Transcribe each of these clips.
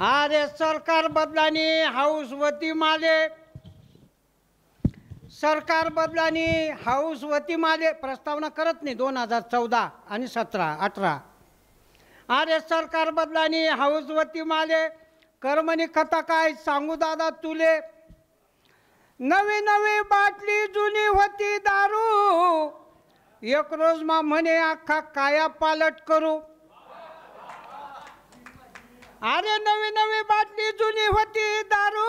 अरे सरकार बदलानी हाऊसवती माले. सरकार बदलानी हाऊसवती माले. प्रस्तावना करत नाही दोन हजार चौदा आणि सतरा अठरा. अरे सरकार बदलानी हाऊसवती माले. कर्मणी कथा काय सांगू दादा तुले. नवी नवी बाटली जुनी होती दारू. एक रोज मा म्हणे अख्खा काया पालट करू. अरे नवी नवी बाटली जुनी होती दारू.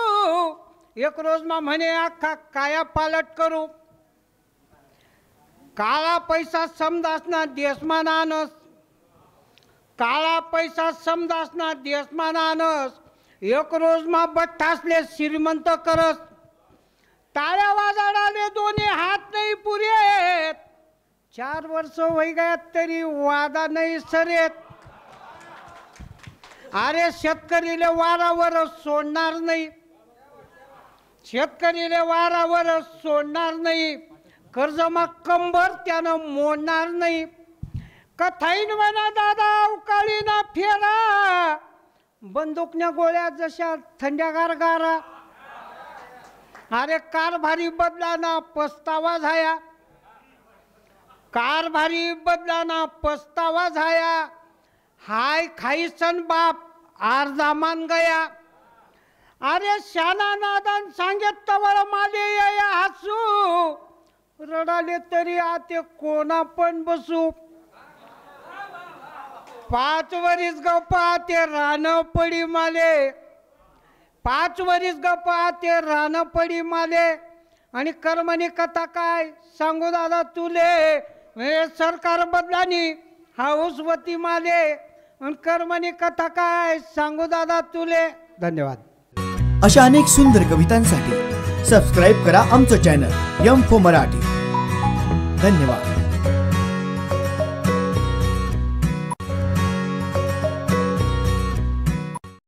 एक रोज मा म्हणे अख्खा काया पालट करू. काळा पैसा समदासना देशमान आणस काळा पैसा समदासना देशमान आणस एक रोज मा बठ्ठासले श्रीमंत करस. टाळ्या वाजाडाले दोन्ही हात नाही पुरेत. चार वर्ष होई गयात तरी वादा नाही सरेत. अरे शेतकरीले वारावर सोडणार नाही. शेतकरीले वारावर सोडणार नाही. कर्ज कंबर त्यानं मोडणार नाही. कथाईन म्हणा दादा अवकाळी ना फेरा. बंदुकन्या गोळ्या जशा थंड्यागार गारा. अरे कारभारी बदलाना पस्तावा झाया. कारभारी बदलाना पस्तावा झाया. हाय खाईसन बाप अर्धा मान गया. अरे शाना नादान सांगेत तवर माले या हसू. रडाले तरी आते कोणा पण बसू. पाच वरीस गप्पा ते रान पडी माले. पाच वरीस गप्पा ते रान पडी माले. आणि कर्मणी कथा काय? सांगू दादा तुले. हे सरकार बदलानी हाऊसवती माले. कर्मणी कथा काय? सांगू दादा तुले. धन्यवाद. अशा अनेक सुंदर कवितांसाठी सबस्क्राईब करा आमचं चॅनल यम फो मराठी. धन्यवाद.